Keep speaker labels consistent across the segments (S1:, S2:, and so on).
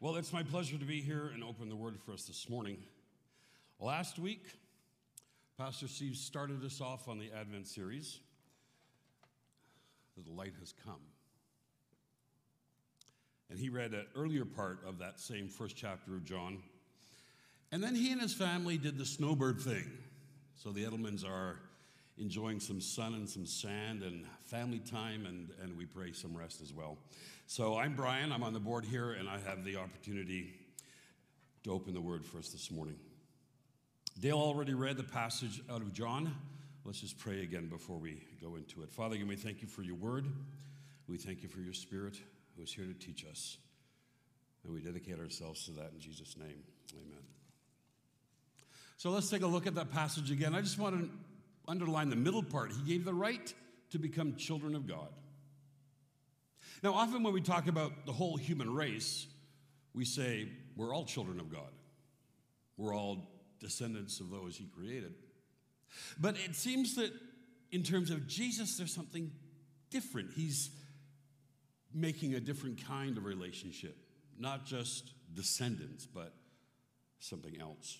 S1: Well, it's my pleasure to be here and open the word for us this morning. Last week, Pastor Steve started us off on the Advent series. The light has come. And he read an earlier part of that same first chapter of John. And then he and his family did the snowbird thing. So the Edelmans are enjoying some sun and some sand and family time, and, and we pray some rest as well. So I'm Brian, I'm on the board here, and I have the opportunity to open the word for us this morning. Dale already read the passage out of John. Let's just pray again before we go into it. Father, we thank you for your word. We thank you for your spirit who is here to teach us. And we dedicate ourselves to that in Jesus' name. Amen. So let's take a look at that passage again. I just want to underline the middle part. He gave the right to become children of God. Now, often when we talk about the whole human race, we say we're all children of God. We're all descendants of those he created. But it seems that in terms of Jesus, there's something different. He's making a different kind of relationship, not just descendants, but something else.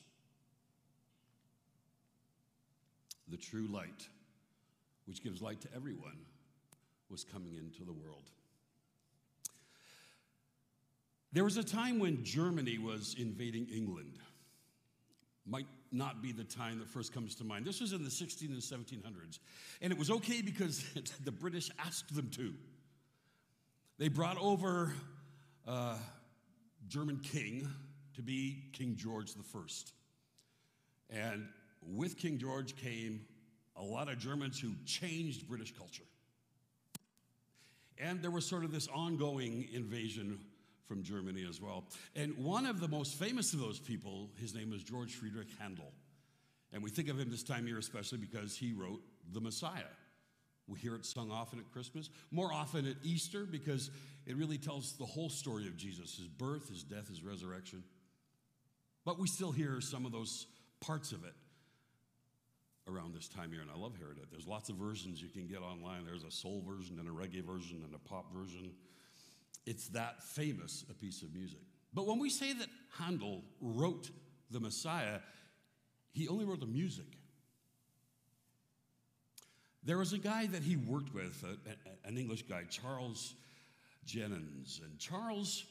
S1: The true light, which gives light to everyone, was coming into the world. There was a time when Germany was invading England. Might not be the time that first comes to mind. This was in the 16 and 1700s. And it was okay because the British asked them to. They brought over a German king to be King George I. And with King George came a lot of Germans who changed British culture. And there was sort of this ongoing invasion from Germany as well. And one of the most famous of those people, his name was George Friedrich Handel. And we think of him this time of year especially because he wrote The Messiah. We hear it sung often at Christmas, more often at Easter because it really tells the whole story of Jesus his birth, his death, his resurrection. But we still hear some of those parts of it around this time here, and I love it. There's lots of versions you can get online. There's a soul version and a reggae version and a pop version. It's that famous a piece of music. But when we say that Handel wrote the Messiah, he only wrote the music. There was a guy that he worked with, a, a, an English guy, Charles Jennens. And Charles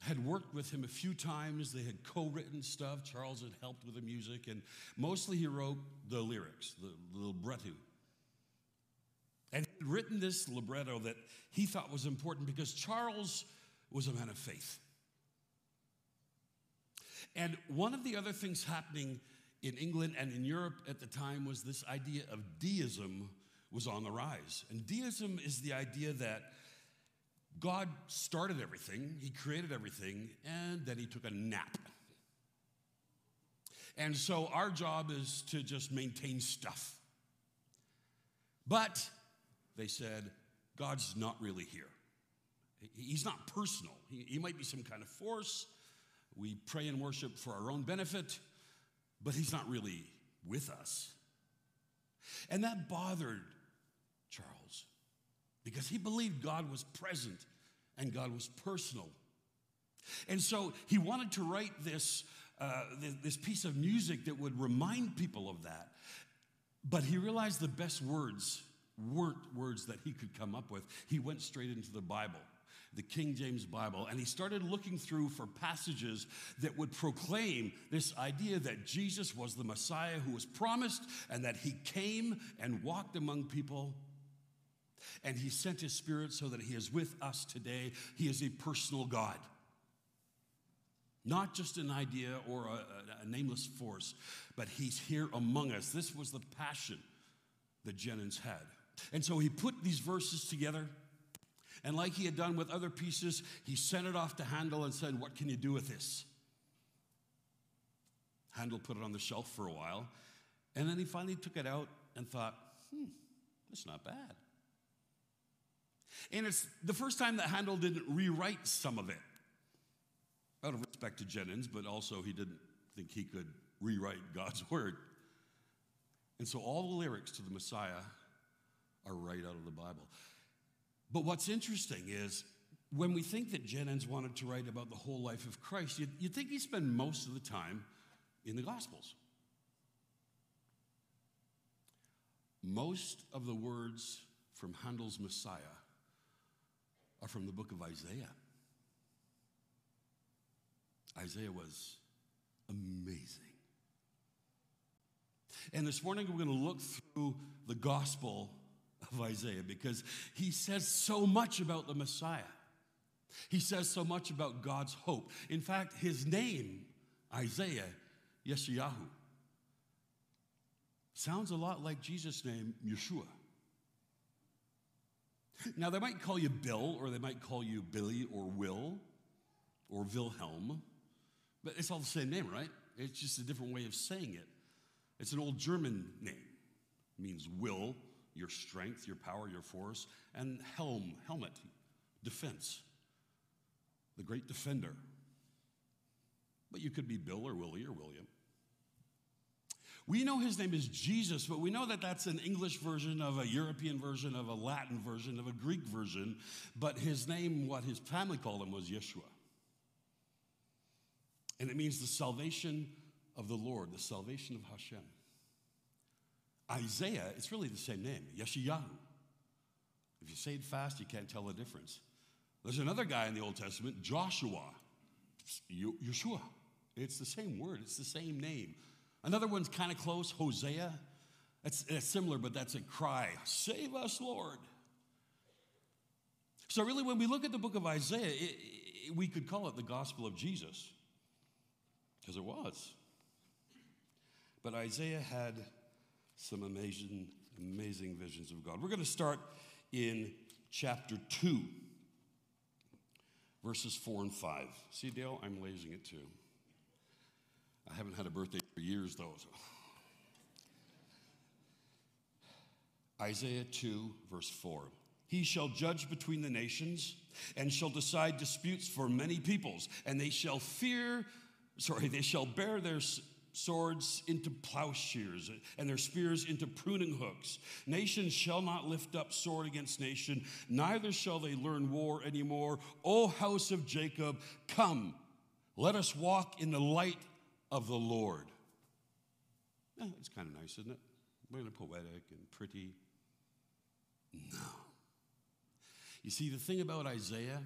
S1: had worked with him a few times. They had co written stuff. Charles had helped with the music, and mostly he wrote the lyrics, the, the libretto. And he'd written this libretto that he thought was important because Charles was a man of faith. And one of the other things happening in England and in Europe at the time was this idea of deism was on the rise. And deism is the idea that God started everything, He created everything, and then He took a nap. And so our job is to just maintain stuff. But they said, God's not really here. He's not personal. He, might be some kind of force. We pray and worship for our own benefit, but He's not really with us. And that bothered because he believed God was present and God was personal. And so he wanted to write this, uh, this piece of music that would remind people of that. But he realized the best words weren't words that he could come up with. He went straight into the Bible, the King James Bible, and he started looking through for passages that would proclaim this idea that Jesus was the Messiah who was promised and that he came and walked among people and He sent His Spirit so that He is with us today. He is a personal God, not just an idea or a, a nameless force, but He's here among us. This was the passion that Jennens had. And so he put these verses together. And like he had done with other pieces, he sent it off to Handel and said, What can you do with this? Handel put it on the shelf for a while. And then he finally took it out and thought, Hmm, it's not bad. And it's the first time that Handel didn't rewrite some of it. Out of respect to Jennens, but also he didn't think he could rewrite God's word. And so all the lyrics to the Messiah are right out of the Bible. But what's interesting is when we think that Jennens wanted to write about the whole life of Christ, you'd, you'd think he'd spend most of the time in the Gospels. Most of the words from Handel's Messiah are from the book of Isaiah. Isaiah was amazing. And this morning we're going to look through the gospel of Isaiah because he says so much about the Messiah. He says so much about God's hope. In fact, his name, Isaiah, Yeshayahu, sounds a lot like Jesus' name, Yeshua. Now, they might call you Bill, or they might call you Billy, or Will, or Wilhelm, but it's all the same name, right? It's just a different way of saying it. It's an old German name. It means will, your strength, your power, your force, and helm, helmet, defense, the great defender. But you could be Bill or Willie or William. We know his name is Jesus, but we know that that's an English version of a European version of a Latin version of a Greek version. But his name, what his family called him, was Yeshua. And it means the salvation of the Lord, the salvation of Hashem. Isaiah, it's really the same name, Yeshayahu. If you say it fast, you can't tell the difference. There's another guy in the Old Testament, Joshua, Yeshua. It's the same word, it's the same name. Another one's kind of close, Hosea. That's, that's similar, but that's a cry Save us, Lord. So, really, when we look at the book of Isaiah, it, it, we could call it the gospel of Jesus, because it was. But Isaiah had some amazing, amazing visions of God. We're going to start in chapter 2, verses 4 and 5. See, Dale, I'm lazing it too. I haven't had a birthday for years, though. Isaiah 2, verse 4. He shall judge between the nations and shall decide disputes for many peoples, and they shall fear, sorry, they shall bear their swords into plowshares and their spears into pruning hooks. Nation shall not lift up sword against nation, neither shall they learn war anymore. O house of Jacob, come, let us walk in the light of the Lord. It's kind of nice, isn't it? Really poetic and pretty. No. You see, the thing about Isaiah,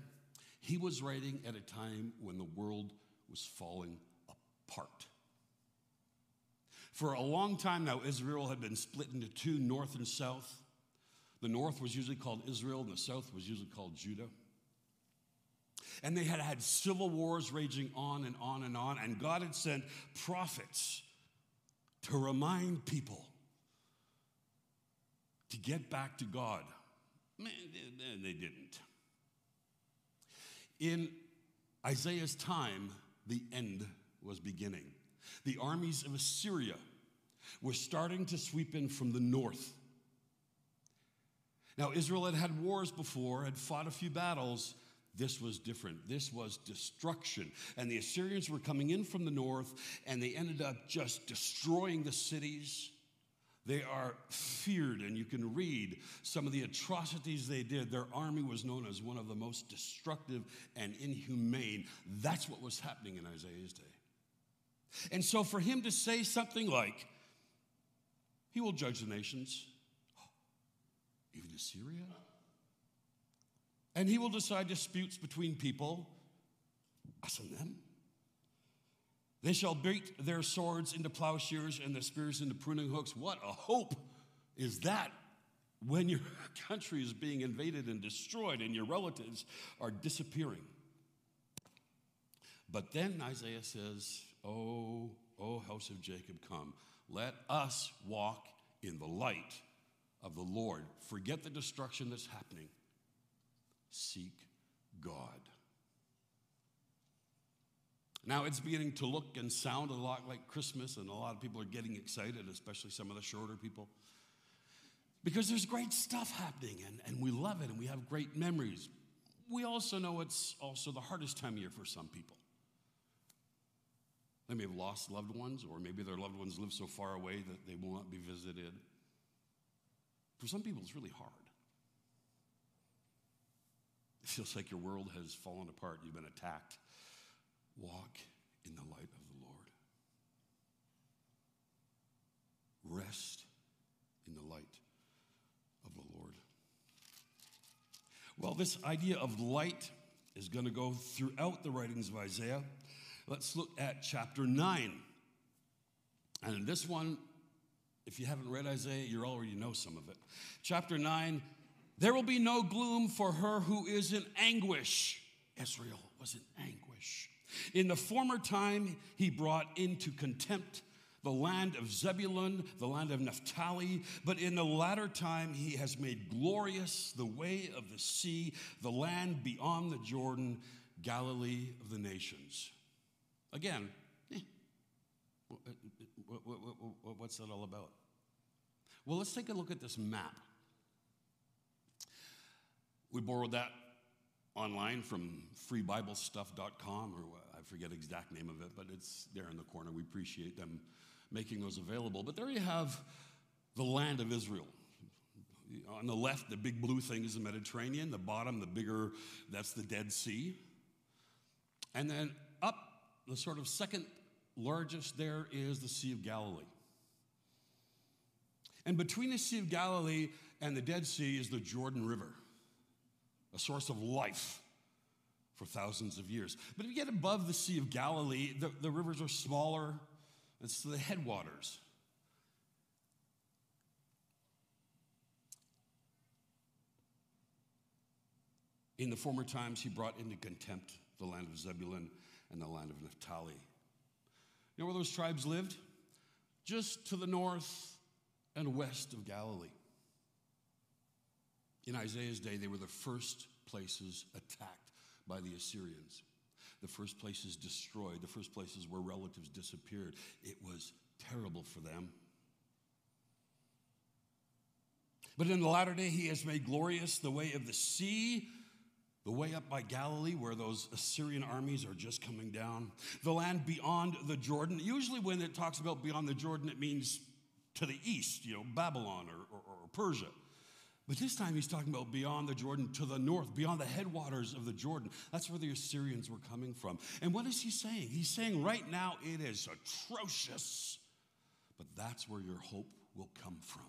S1: he was writing at a time when the world was falling apart. For a long time now, Israel had been split into two, north and south. The north was usually called Israel, and the south was usually called Judah. And they had had civil wars raging on and on and on, and God had sent prophets to remind people to get back to God. Man, they didn't. In Isaiah's time, the end was beginning. The armies of Assyria were starting to sweep in from the north. Now, Israel had had wars before, had fought a few battles, this was different. This was destruction. And the Assyrians were coming in from the north, and they ended up just destroying the cities. They are feared, and you can read some of the atrocities they did. Their army was known as one of the most destructive and inhumane. That's what was happening in Isaiah's day. And so, for him to say something like, He will judge the nations, even Assyria? And he will decide disputes between people, us and them. They shall beat their swords into plowshares and their spears into pruning hooks. What a hope is that when your country is being invaded and destroyed and your relatives are disappearing. But then Isaiah says, Oh, oh, house of Jacob, come. Let us walk in the light of the Lord. Forget the destruction that's happening seek God. Now it's beginning to look and sound a lot like Christmas, and a lot of people are getting excited, especially some of the shorter people, because there's great stuff happening, and, and we love it, and we have great memories. We also know it's also the hardest time of year for some people. They may have lost loved ones, or maybe their loved ones live so far away that they will not be visited. For some people, it's really hard. It feels like your world has fallen apart, you've been attacked. Walk in the light of the Lord. Rest in the light of the Lord. Well, this idea of light is going to go throughout the writings of Isaiah. Let's look at chapter 9. And in this one, if you haven't read Isaiah, you already know some of it. Chapter 9 there will be no gloom for her who is in anguish. Israel was in anguish. In the former time, he brought into contempt the land of Zebulun, the land of Naphtali, but in the latter time, he has made glorious the way of the sea, the land beyond the Jordan, Galilee of the nations. Again, eh, what's that all about? Well, let's take a look at this map. We borrowed that online from freebiblestuff.com, or I forget the exact name of it, but it's there in the corner. We appreciate them making those available. But there you have the land of Israel. On the left, the big blue thing is the Mediterranean. The bottom, the bigger, that's the Dead Sea. And then up, the sort of second largest there is the Sea of Galilee. And between the Sea of Galilee and the Dead Sea is the Jordan River, a source of life for thousands of years. But if you get above the Sea of Galilee, the, the rivers are smaller, it's the headwaters. In the former times, he brought into contempt the land of Zebulun and the land of Naphtali. You know where those tribes lived? Just to the north and west of Galilee. In Isaiah's day, they were the first places attacked by the Assyrians, the first places destroyed, the first places where relatives disappeared. It was terrible for them. But in the latter day, he has made glorious the way of the sea the way up by Galilee, where those Assyrian armies are just coming down, the land beyond the Jordan. Usually, when it talks about beyond the Jordan, it means to the east, you know, Babylon or, or, or Persia. But this time he's talking about beyond the Jordan to the north, beyond the headwaters of the Jordan. That's where the Assyrians were coming from. And what is he saying? He's saying right now it is atrocious, but that's where your hope will come from.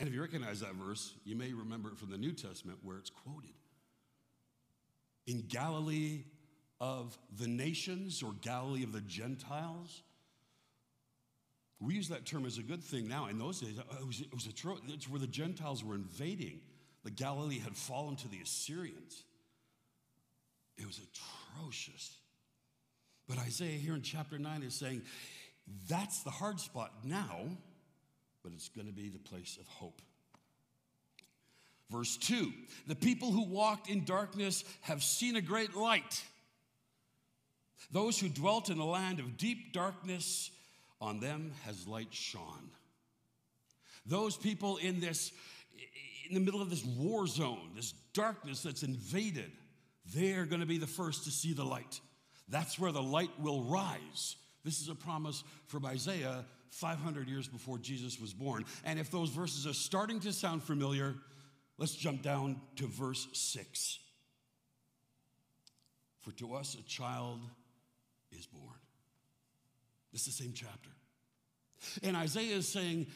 S1: And if you recognize that verse, you may remember it from the New Testament where it's quoted. In Galilee of the nations or Galilee of the Gentiles, we use that term as a good thing now. In those days, it was, it was it's where the Gentiles were invading. The Galilee had fallen to the Assyrians. It was atrocious. But Isaiah here in chapter 9 is saying that's the hard spot now but it's going to be the place of hope. Verse 2 The people who walked in darkness have seen a great light. Those who dwelt in a land of deep darkness, on them has light shone. Those people in this, in the middle of this war zone, this darkness that's invaded, they're going to be the first to see the light. That's where the light will rise. This is a promise from Isaiah 500 years before Jesus was born. And if those verses are starting to sound familiar, let's jump down to verse 6. For to us a child is born. Is the same chapter. And Isaiah is saying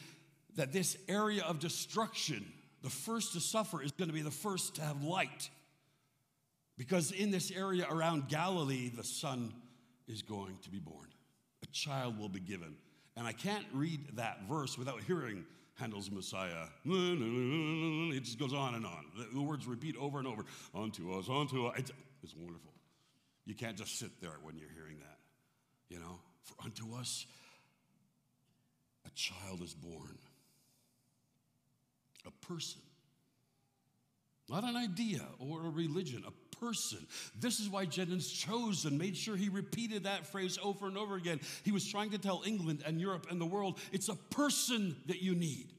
S1: that this area of destruction, the first to suffer, is going to be the first to have light. Because in this area around Galilee, the Son is going to be born. A child will be given. And I can't read that verse without hearing Handel's Messiah. It just goes on and on. The words repeat over and over. Unto us, unto us. It's, it's wonderful. You can't just sit there when you're hearing that. You know, for unto us a child is born, a person. Not an idea or a religion, a person. This is why Jennens chose and made sure he repeated that phrase over and over again. He was trying to tell England and Europe and the world it's a person that you need.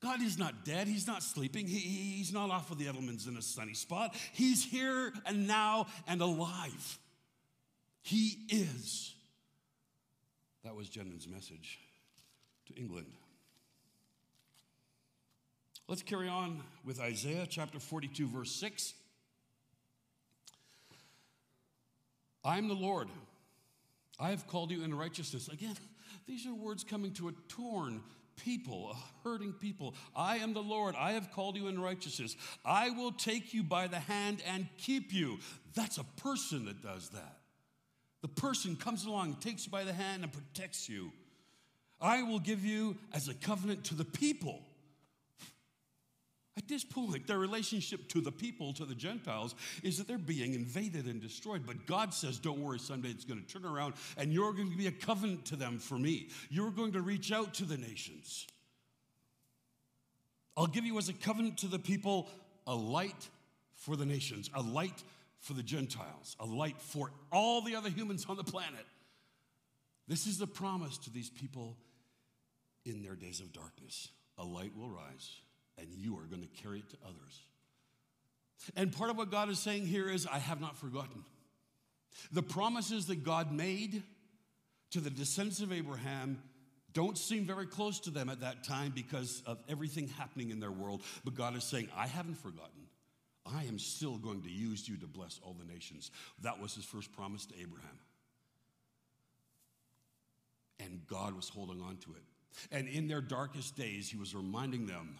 S1: God is not dead. He's not sleeping. He, he's not off with the Edelmans in a sunny spot. He's here and now and alive. He is. That was Jennens' message to England. Let's carry on with Isaiah chapter 42, verse 6. I am the Lord. I have called you in righteousness. Again, these are words coming to a torn people, a hurting people. I am the Lord. I have called you in righteousness. I will take you by the hand and keep you. That's a person that does that. The person comes along, takes you by the hand, and protects you. I will give you as a covenant to the people. At this point, their relationship to the people, to the Gentiles, is that they're being invaded and destroyed. But God says, Don't worry, someday it's going to turn around and you're going to be a covenant to them for me. You're going to reach out to the nations. I'll give you as a covenant to the people a light for the nations, a light for the Gentiles, a light for all the other humans on the planet. This is the promise to these people in their days of darkness. A light will rise and you are going to carry it to others. And part of what God is saying here is, I have not forgotten. The promises that God made to the descendants of Abraham don't seem very close to them at that time because of everything happening in their world. But God is saying, I haven't forgotten. I am still going to use you to bless all the nations. That was his first promise to Abraham. And God was holding on to it. And in their darkest days, he was reminding them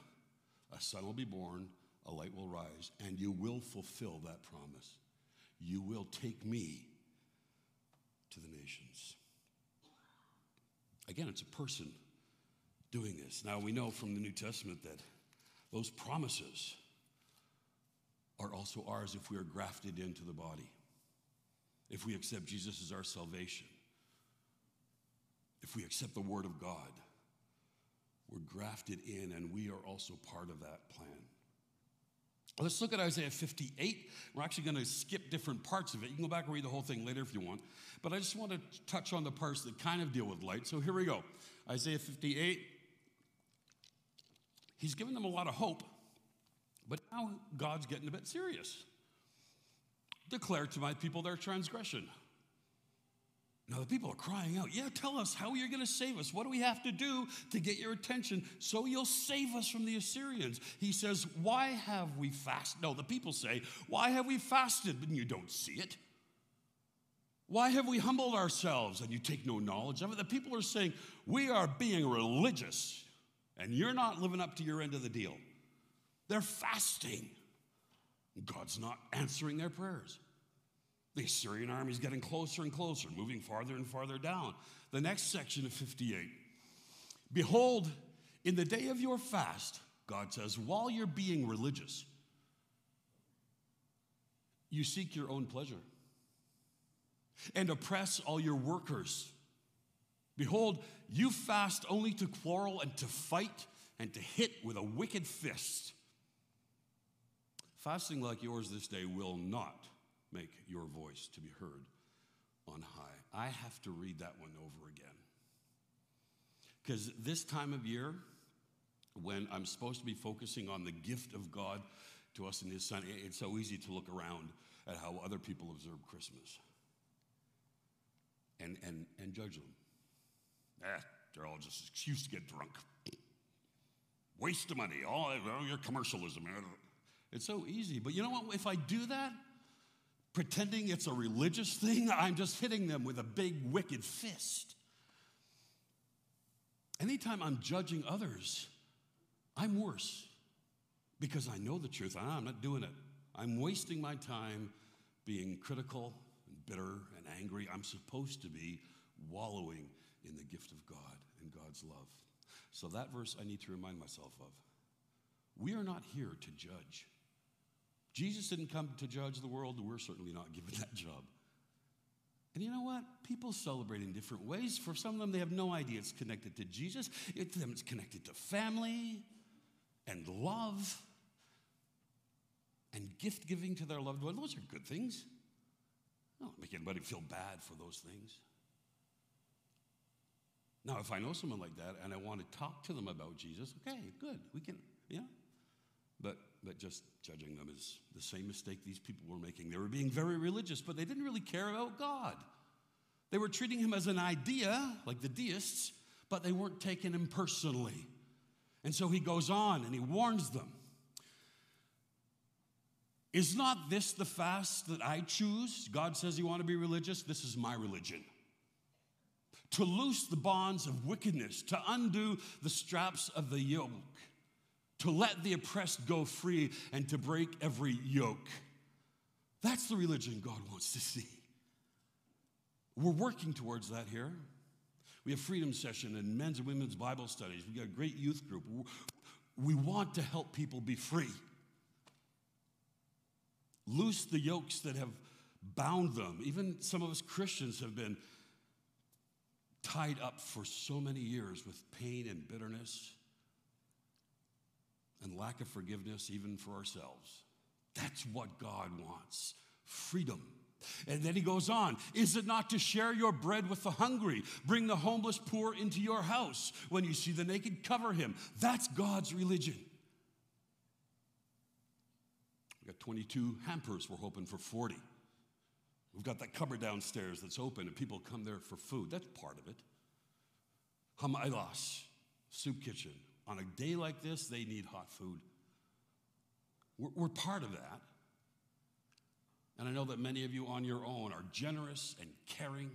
S1: a son will be born, a light will rise, and you will fulfill that promise. You will take me to the nations. Again, it's a person doing this. Now, we know from the New Testament that those promises are also ours if we are grafted into the body, if we accept Jesus as our salvation, if we accept the Word of God. We're grafted in, and we are also part of that plan. Let's look at Isaiah 58. We're actually going to skip different parts of it. You can go back and read the whole thing later if you want. But I just want to touch on the parts that kind of deal with light. So here we go Isaiah 58. He's given them a lot of hope, but now God's getting a bit serious. Declare to my people their transgression. Now, the people are crying out, Yeah, tell us how you're going to save us. What do we have to do to get your attention so you'll save us from the Assyrians? He says, Why have we fasted? No, the people say, Why have we fasted? And you don't see it. Why have we humbled ourselves and you take no knowledge of it? The people are saying, We are being religious and you're not living up to your end of the deal. They're fasting. God's not answering their prayers. The Assyrian army is getting closer and closer, moving farther and farther down. The next section of 58 Behold, in the day of your fast, God says, while you're being religious, you seek your own pleasure and oppress all your workers. Behold, you fast only to quarrel and to fight and to hit with a wicked fist. Fasting like yours this day will not make your voice to be heard on high. I have to read that one over again. Because this time of year, when I'm supposed to be focusing on the gift of God to us in His Son, it's so easy to look around at how other people observe Christmas and, and, and judge them. Eh, they're all just excuse to get drunk. Waste of money, all, all your commercialism. It's so easy. But you know what? If I do that, pretending it's a religious thing, I'm just hitting them with a big, wicked fist. Anytime I'm judging others, I'm worse because I know the truth. Ah, I'm not doing it. I'm wasting my time being critical and bitter and angry. I'm supposed to be wallowing in the gift of God and God's love. So, that verse I need to remind myself of. We are not here to judge. Jesus didn't come to judge the world, we're certainly not given that job. And you know what? People celebrate in different ways. For some of them, they have no idea it's connected to Jesus. It, to them, it's connected to family and love and gift giving to their loved one. Those are good things. I don't make anybody feel bad for those things. Now, if I know someone like that and I want to talk to them about Jesus, okay, good. We can, yeah. But but just judging them is the same mistake these people were making. They were being very religious, but they didn't really care about God. They were treating him as an idea, like the deists, but they weren't taking him personally. And so he goes on and he warns them. Is not this the fast that I choose? God says you want to be religious. This is my religion. To loose the bonds of wickedness, to undo the straps of the yoke, to let the oppressed go free, and to break every yoke. That's the religion God wants to see. We're working towards that here. We have freedom session and men's and women's Bible studies. We got a great youth group. We want to help people be free. Loose the yokes that have bound them. Even some of us Christians have been tied up for so many years with pain and bitterness and lack of forgiveness, even for ourselves. That's what God wants freedom. And then he goes on Is it not to share your bread with the hungry? Bring the homeless poor into your house. When you see the naked, cover him. That's God's religion. We got 22 hampers, we're hoping for 40. We've got that cupboard downstairs that's open and people come there for food. That's part of it. Hamailas, soup kitchen. On a day like this, they need hot food. We're, we're part of that. And I know that many of you on your own are generous and caring.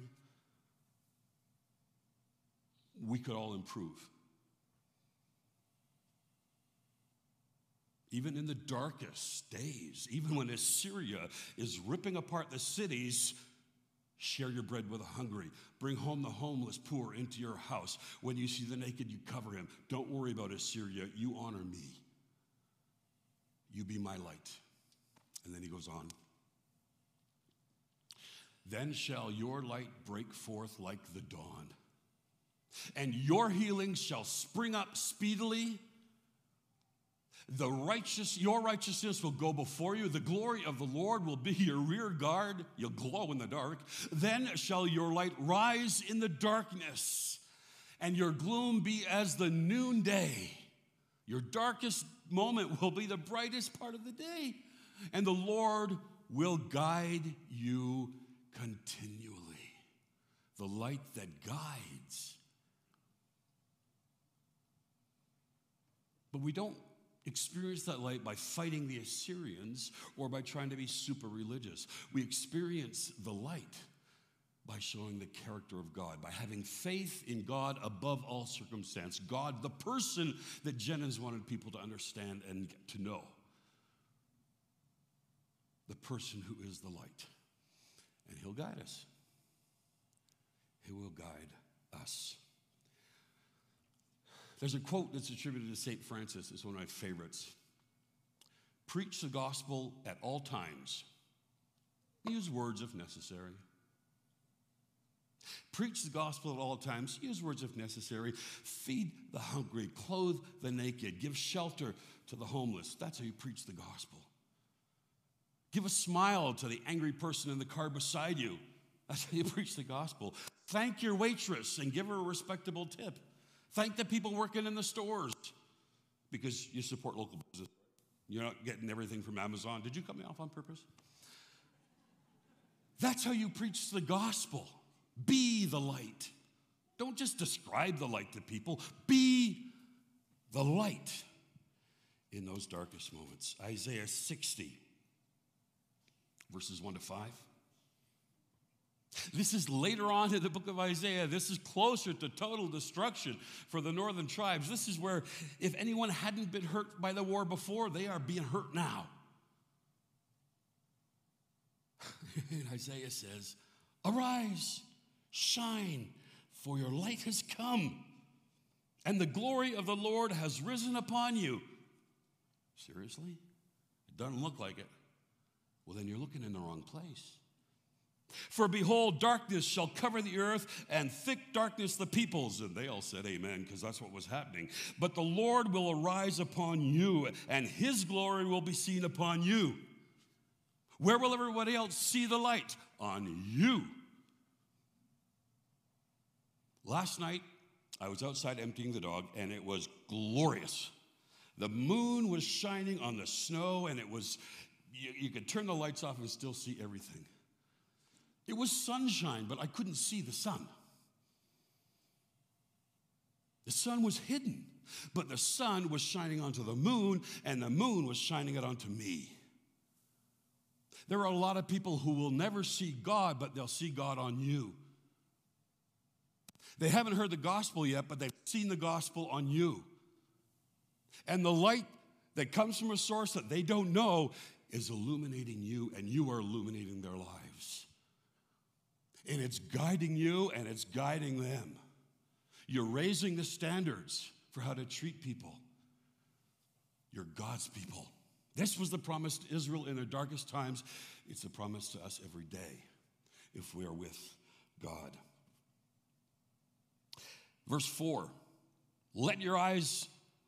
S1: We could all improve. Even in the darkest days, even when Assyria is ripping apart the cities, share your bread with the hungry. Bring home the homeless poor into your house. When you see the naked, you cover him. Don't worry about Assyria. You honor me. You be my light. And then he goes on. Then shall your light break forth like the dawn, and your healing shall spring up speedily. The righteous, your righteousness will go before you. The glory of the Lord will be your rear guard. You'll glow in the dark. Then shall your light rise in the darkness, and your gloom be as the noonday. Your darkest moment will be the brightest part of the day, and the Lord will guide you continually. The light that guides. But we don't experience that light by fighting the Assyrians or by trying to be super religious. We experience the light by showing the character of God, by having faith in God above all circumstance. God, the person that Jennens wanted people to understand and to know. The person who is the light and He'll guide us. He will guide us. There's a quote that's attributed to St. Francis, it's one of my favorites. Preach the gospel at all times, use words if necessary. Preach the gospel at all times, use words if necessary. Feed the hungry, clothe the naked, give shelter to the homeless. That's how you preach the gospel. Give a smile to the angry person in the car beside you. That's how you preach the gospel. Thank your waitress and give her a respectable tip. Thank the people working in the stores because you support local business. You're not getting everything from Amazon. Did you cut me off on purpose? That's how you preach the gospel. Be the light. Don't just describe the light to people, be the light in those darkest moments. Isaiah 60 verses 1 to 5. This is later on in the book of Isaiah. This is closer to total destruction for the northern tribes. This is where, if anyone hadn't been hurt by the war before, they are being hurt now. and Isaiah says, Arise, shine, for your light has come, and the glory of the Lord has risen upon you. Seriously? It doesn't look like it. Well, then you're looking in the wrong place. For behold, darkness shall cover the earth, and thick darkness the peoples. And they all said amen, because that's what was happening. But the Lord will arise upon you, and his glory will be seen upon you. Where will everybody else see the light? On you. Last night, I was outside emptying the dog, and it was glorious. The moon was shining on the snow, and it was you, you could turn the lights off and still see everything. It was sunshine, but I couldn't see the sun. The sun was hidden. But the sun was shining onto the moon, and the moon was shining it onto me. There are a lot of people who will never see God, but they'll see God on you. They haven't heard the gospel yet, but they've seen the gospel on you. And the light that comes from a source that they don't know is illuminating you, and you are illuminating their lives. And it's guiding you and it's guiding them. You're raising the standards for how to treat people. You're God's people. This was the promise to Israel in their darkest times. It's a promise to us every day if we are with God. Verse 4 Let your eyes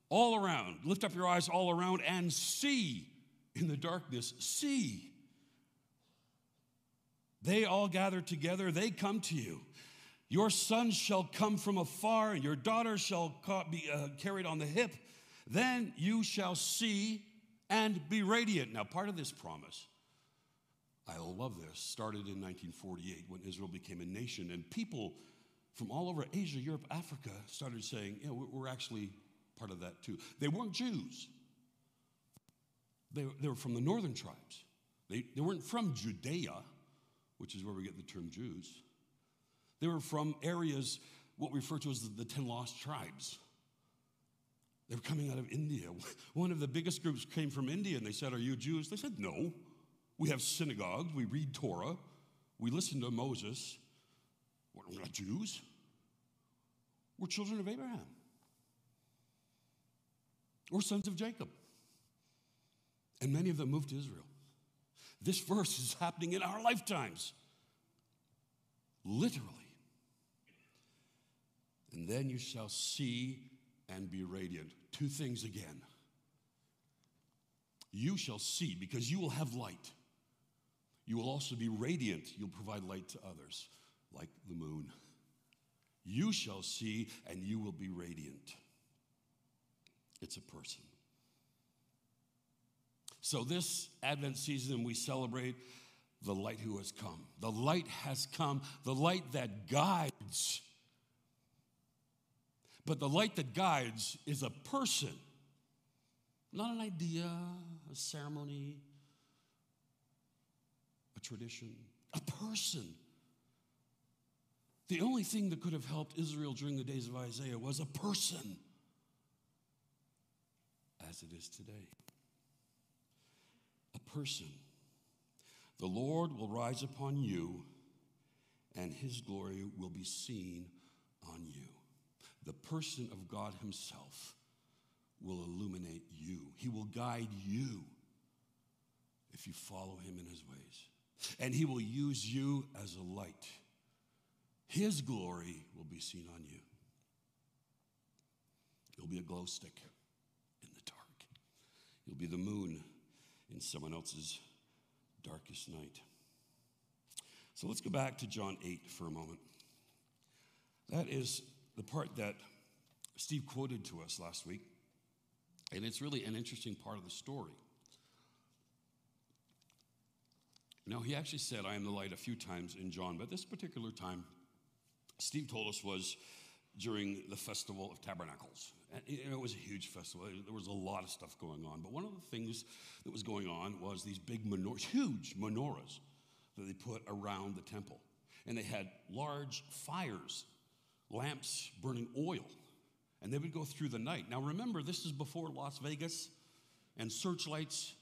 S1: all around, lift up your eyes all around and see in the darkness, see. They all gather together, they come to you. Your son shall come from afar, and your daughter shall be uh, carried on the hip. Then you shall see and be radiant. Now, part of this promise, I love this, started in 1948 when Israel became a nation, and people from all over Asia, Europe, Africa started saying, know, we're actually part of that too. They weren't Jews, they, they were from the northern tribes. They, they weren't from Judea, which is where we get the term Jews. They were from areas, what we refer to as the, the 10 lost tribes. They were coming out of India. One of the biggest groups came from India and they said, Are you Jews? They said, No. We have synagogues, we read Torah, we listen to Moses. We're not Jews. We're children of Abraham. We're sons of Jacob. And many of them moved to Israel. This verse is happening in our lifetimes. Literally. And then you shall see and be radiant. Two things again. You shall see because you will have light. You will also be radiant. You'll provide light to others, like the moon. You shall see and you will be radiant. It's a person. So, this Advent season, we celebrate the light who has come. The light has come, the light that guides. But the light that guides is a person, not an idea, a ceremony, a tradition, a person. The only thing that could have helped Israel during the days of Isaiah was a person, as it is today. Person. The Lord will rise upon you, and his glory will be seen on you. The person of God himself will illuminate you, he will guide you if you follow him in his ways. And he will use you as a light. His glory will be seen on you. You'll be a glow stick in the dark. You'll be the moon in someone else's darkest night. So let's go back to John 8 for a moment. That is the part that Steve quoted to us last week, and it's really an interesting part of the story. Now, he actually said, I am the light a few times in John, but this particular time, Steve told us was during the Festival of Tabernacles. And it was a huge festival. There was a lot of stuff going on. But one of the things that was going on was these big menorahs, huge menorahs that they put around the temple. And they had large fires, lamps burning oil. And they would go through the night. Now remember, this is before Las Vegas and searchlights.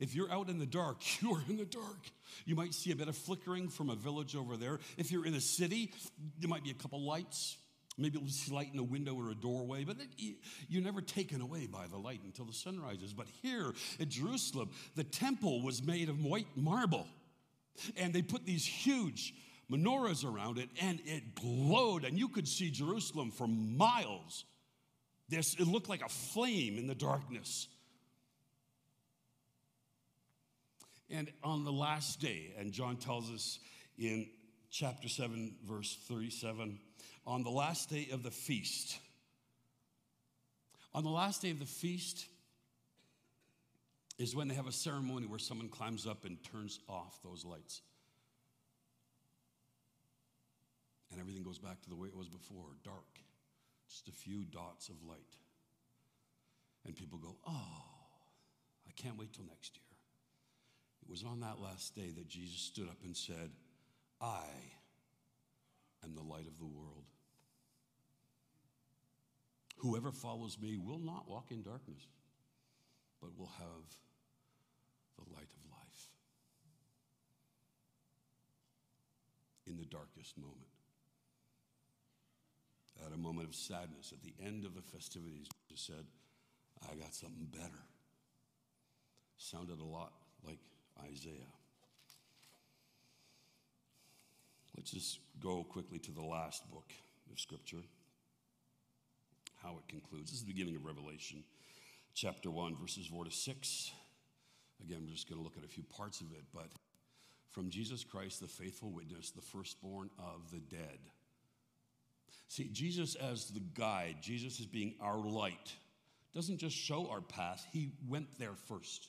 S1: If you're out in the dark, you are in the dark. You might see a bit of flickering from a village over there. If you're in a city, there might be a couple lights Maybe it'll see light in a window or a doorway, but you're never taken away by the light until the sun rises. But here at Jerusalem, the temple was made of white marble, and they put these huge menorahs around it, and it glowed, and you could see Jerusalem for miles. This, it looked like a flame in the darkness. And on the last day, and John tells us in chapter 7, verse 37, on the last day of the feast. On the last day of the feast is when they have a ceremony where someone climbs up and turns off those lights. And everything goes back to the way it was before dark, just a few dots of light. And people go, oh, I can't wait till next year. It was on that last day that Jesus stood up and said, I am the light of the world. Whoever follows me will not walk in darkness, but will have the light of life in the darkest moment. At a moment of sadness, at the end of the festivities, Jesus said, I got something better. Sounded a lot like Isaiah. Let's just go quickly to the last book of Scripture, how it concludes. This is the beginning of Revelation, chapter 1, verses 4 to 6. Again, we're just going to look at a few parts of it, but from Jesus Christ, the faithful witness, the firstborn of the dead. See, Jesus as the guide, Jesus as being our light, doesn't just show our path, he went there first.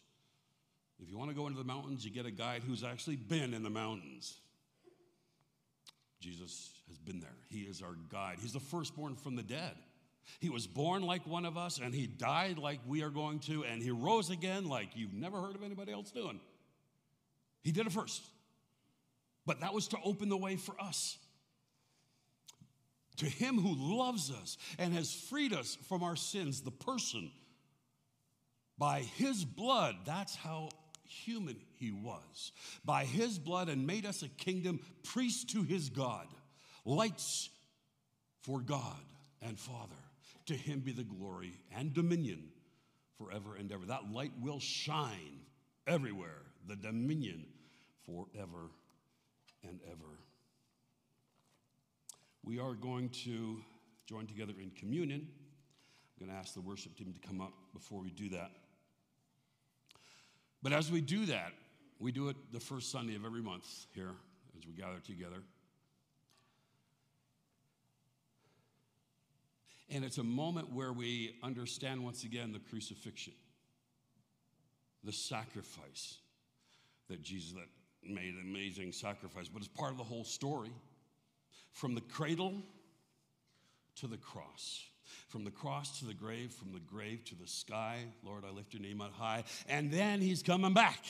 S1: If you want to go into the mountains, you get a guide who's actually been in the mountains. Jesus has been there. He is our guide. He's the firstborn from the dead. He was born like one of us, and he died like we are going to, and he rose again like you've never heard of anybody else doing. He did it first. But that was to open the way for us. To him who loves us and has freed us from our sins, the person, by his blood, that's how human he was, by his blood and made us a kingdom, priests to his God, lights for God and Father. To him be the glory and dominion forever and ever. That light will shine everywhere, the dominion forever and ever. We are going to join together in communion. I'm going to ask the worship team to come up before we do that. But as we do that, we do it the first Sunday of every month here as we gather together. And it's a moment where we understand once again the crucifixion, the sacrifice that Jesus made an amazing sacrifice, but it's part of the whole story. From the cradle to the cross. From the cross to the grave, from the grave to the sky. Lord, I lift your name on high. And then he's coming back.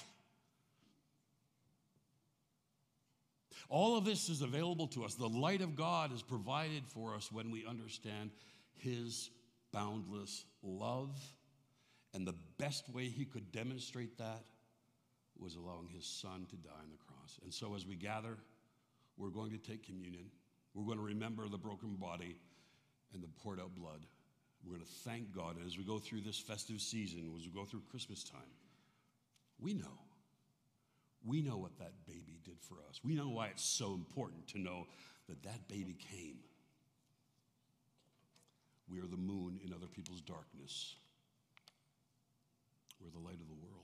S1: All of this is available to us. The light of God is provided for us when we understand his boundless love. And the best way he could demonstrate that was allowing his son to die on the cross. And so as we gather, we're going to take communion. We're going to remember the broken body and the poured out blood. We're going to thank God. And as we go through this festive season, as we go through Christmas time, we know. We know what that baby did for us. We know why it's so important to know that that baby came. We are the moon in other people's darkness. We're the light of the world.